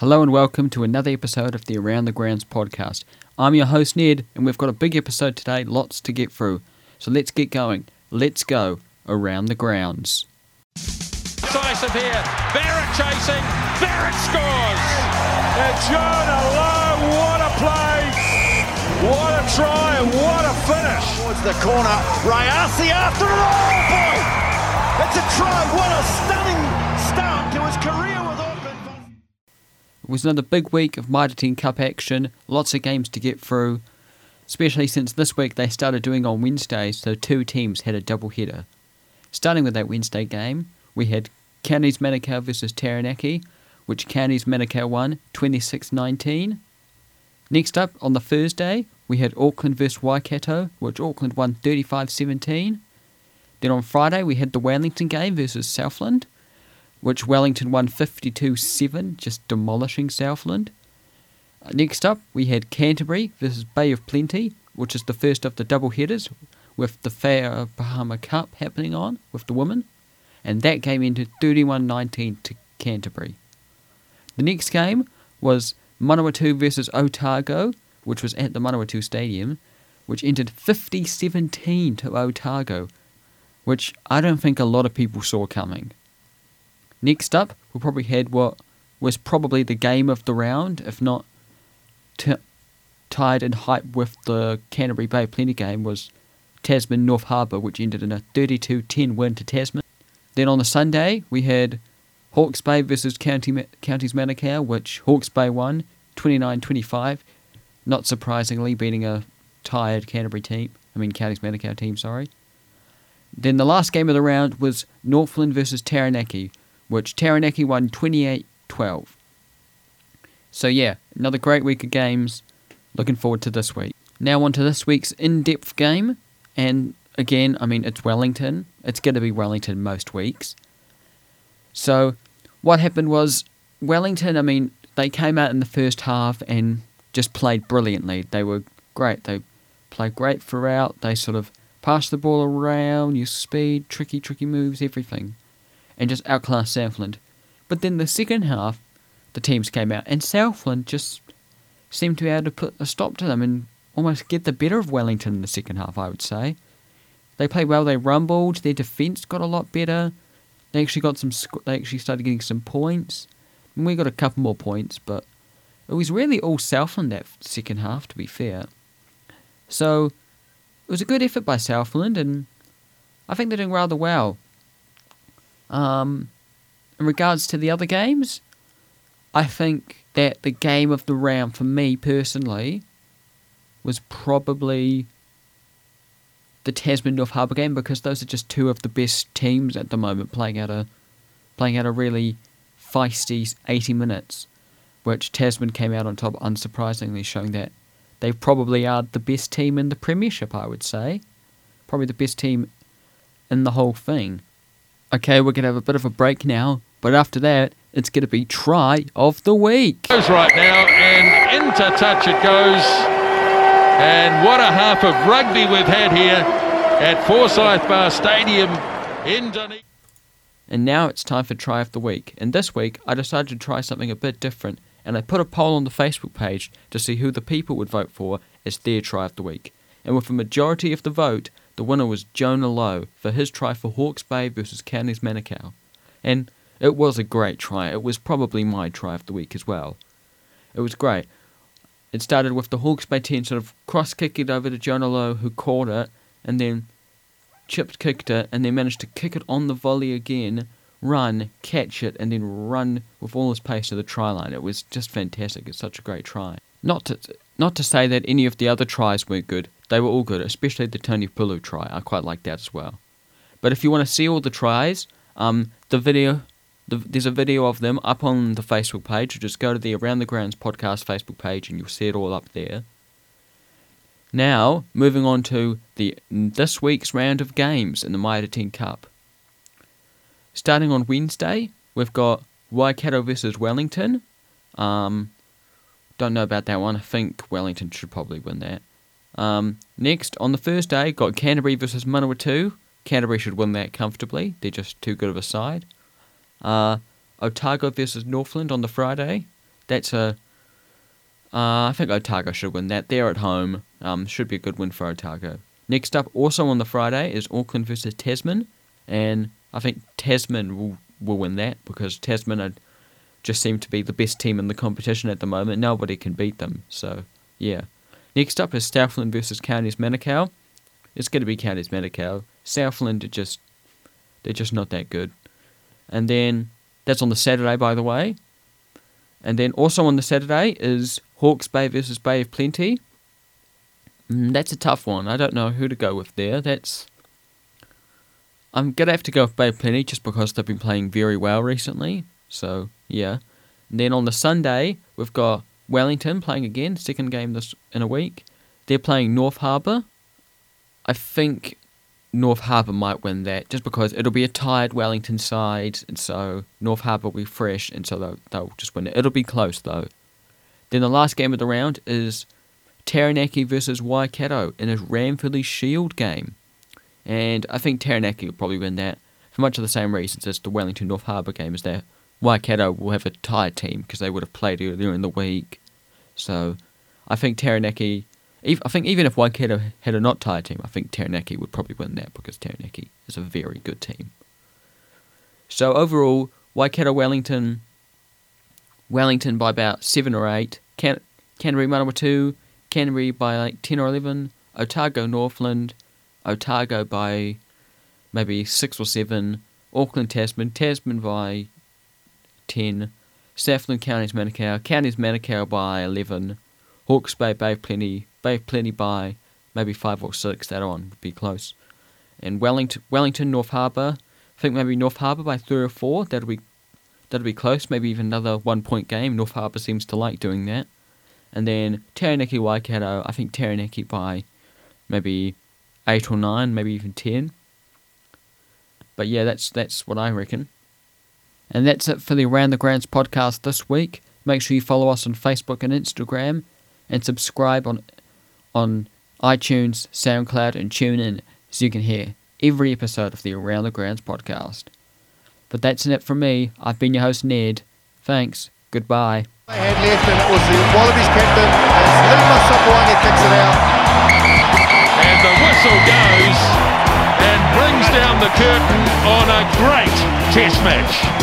Hello and welcome to another episode of the Around the Grounds podcast. I'm your host Ned, and we've got a big episode today, lots to get through. So let's get going. Let's go around the grounds. Decisive here. Barrett chasing. Barrett scores. And Jonah Lowe, what a play! What a try and what a finish! Towards the corner, Rayasi after it. Oh boy! It's a try. What a stunning It was another big week of Mitre 10 Cup action, lots of games to get through, especially since this week they started doing on Wednesdays, so two teams had a double header. Starting with that Wednesday game, we had Counties Manukau versus Taranaki, which Counties Manukau won 26 19. Next up, on the Thursday, we had Auckland versus Waikato, which Auckland won 35 17. Then on Friday, we had the Wellington game versus Southland, which Wellington won 52 7, just demolishing Southland. Uh, Next up, we had Canterbury versus Bay of Plenty, which is the first of the double headers, with the Farah Palmer Cup happening on with the women, and that game ended 31 19 to Canterbury. The next game was Manawatu versus Otago, which was at the Manawatu Stadium, which ended 50 17 to Otago, which I don't think a lot of people saw coming. Next up, we probably had what was probably the game of the round, if not t- tied in hype with the Canterbury Bay Plenty game, was Tasman North Harbour, which ended in a 32 10 win to Tasman. Then on the Sunday, we had Hawke's Bay versus County Ma- Counties Manukau, which Hawke's Bay won 29 25, not surprisingly, beating a tired Canterbury team. I mean, Counties Manukau team, sorry. Then the last game of the round was Northland versus Taranaki, which Taranaki won 28 12. So, yeah, another great week of games. Looking forward to this week. Now, on to this week's in depth game. And again, I mean, it's Wellington. It's going to be Wellington most weeks. So, what happened was Wellington, I mean, they came out in the first half and just played brilliantly. They were great. They played great throughout. They sort of passed the ball around, used speed, tricky, tricky moves, everything, and just outclassed Southland. But then the second half, the teams came out, and Southland just seemed to be able to put a stop to them and almost get the better of Wellington in the second half, I would say. They played well, they rumbled, their defence got a lot better. They actually got some they actually started getting some points. And we got a couple more points, but it was really all Southland that second half to be fair. So it was a good effort by Southland and I think they're doing rather well. Um in regards to the other games, I think that the game of the round for me personally was probably the Tasman North Harbour game because those are just two of the best teams at the moment playing at a playing out a really feisty 80 minutes, which Tasman came out on top unsurprisingly, showing that they probably are the best team in the Premiership. I would say, probably the best team in the whole thing. Okay, we're gonna have a bit of a break now, but after that, it's gonna be try of the week. Goes right now and into touch it goes. And what a half of rugby we've had here at Forsyth Barr Stadium in Dunedin. And now it's time for Try of the Week. And this week, I decided to try something a bit different, and I put a poll on the Facebook page to see who the people would vote for as their Try of the Week. And with a majority of the vote, the winner was Jonah Lowe for his try for Hawke's Bay versus Counties Manukau. And it was a great try. It was probably my Try of the Week as well. It was great. It started with the Hawke's Bay 10 sort of cross kick it over to Jonah Lowe, who caught it, and then chipped kicked it and then managed to kick it on the volley again, run, catch it, and then run with all his pace to the try line. It was just fantastic. It's such a great try. Not to not to say that any of the other tries weren't good. They were all good, especially the Tony Pulu try. I quite like that as well. But if you want to see all the tries, um, the video, the, there's a video of them up on the Facebook page. So just go to the Around the Grounds podcast Facebook page, and you'll see it all up there. Now, moving on to the this week's round of games in the Mitre 10 Cup. Starting on Wednesday, we've got Waikato versus Wellington. Um, don't know about that one. I think Wellington should probably win that. Um, next, on the first day, got Canterbury versus Manawatu. Canterbury should win that comfortably. They're just too good of a side. Uh, Otago versus Northland on the Friday. that's a. Uh, I think Otago should win that. They're at home. Um, should be a good win for Otago. Next up, also on the Friday, is Auckland versus Tasman, and I think Tasman will will win that because Tasman are, just seem to be the best team in the competition at the moment. Nobody can beat them. So yeah. Next up is Southland versus Counties Manukau. It's going to be Counties Manukau. Southland are just they're just not that good. And then that's on the Saturday, by the way. And then also on the Saturday is Hawke's Bay versus Bay of Plenty. Mm, that's a tough one. I don't know who to go with there. That's I'm gonna have to go with Bay of Plenty just because they've been playing very well recently. So yeah. And then on the Sunday we've got Wellington playing again, second game this in a week. They're playing North Harbour. I think North Harbour might win that just because it'll be a tired Wellington side, and so North Harbour will be fresh, and so they'll, they'll just win it. It'll be close though. Then the last game of the round is Taranaki versus Waikato in a Ranfurly Shield game. And I think Taranaki will probably win that for much of the same reasons as the Wellington North Harbour game is that Waikato will have a tired team because they would have played earlier in the week. So I think Taranaki, I think even if Waikato had a not tired team, I think Taranaki would probably win that because Taranaki is a very good team. So overall, Waikato Wellington, Wellington by about seven or eight, Can- Canterbury Manawatu, Canterbury by like ten or eleven, Otago Northland, Otago by maybe six or seven, Auckland Tasman, Tasman by ten, Southland Counties Manukau, Counties Manukau by eleven, Hawke's Bay Bay Plenty Bay of Plenty by maybe five or six. That one would be close. And Wellington Wellington North Harbour, I think maybe North Harbour by three or four. That'll be that'll be close. Maybe even another one point game. North Harbour seems to like doing that. And then Taranaki Waikato, I think Taranaki by maybe eight or nine, maybe even ten. But yeah, that's that's what I reckon. And that's it for the Around the Grounds podcast this week. Make sure you follow us on Facebook and Instagram, and subscribe on on iTunes, SoundCloud, and TuneIn so you can hear every episode of the Around the Grounds podcast. But that's it from me. I've been your host Ned. Thanks. Goodbye. They had left, and it was the Wallabies captain as Lima Sopoaga kicks it out. And the whistle goes and brings down the curtain on a great test match.